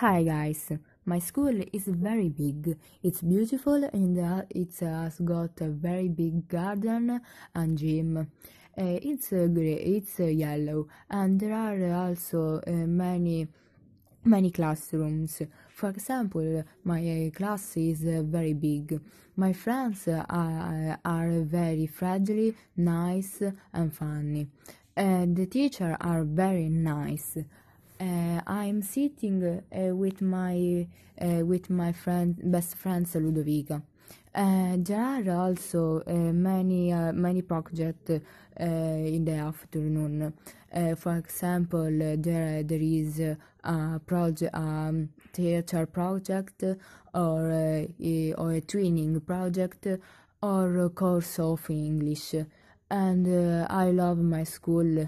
Hi guys, my school is very big. It's beautiful and uh, it has got a very big garden and gym. Uh, it's uh, grey, it's uh, yellow, and there are also uh, many many classrooms. For example, my class is uh, very big. My friends are, are very friendly, nice, and funny. The teachers are very nice. Uh, I'm sitting uh, with my uh, with my friend best friend Ludovica. Uh, there are also uh, many uh, many projects in the afternoon. for example, there there is a project, um, theater project, or or a twinning project, or a course of English. And I love my school.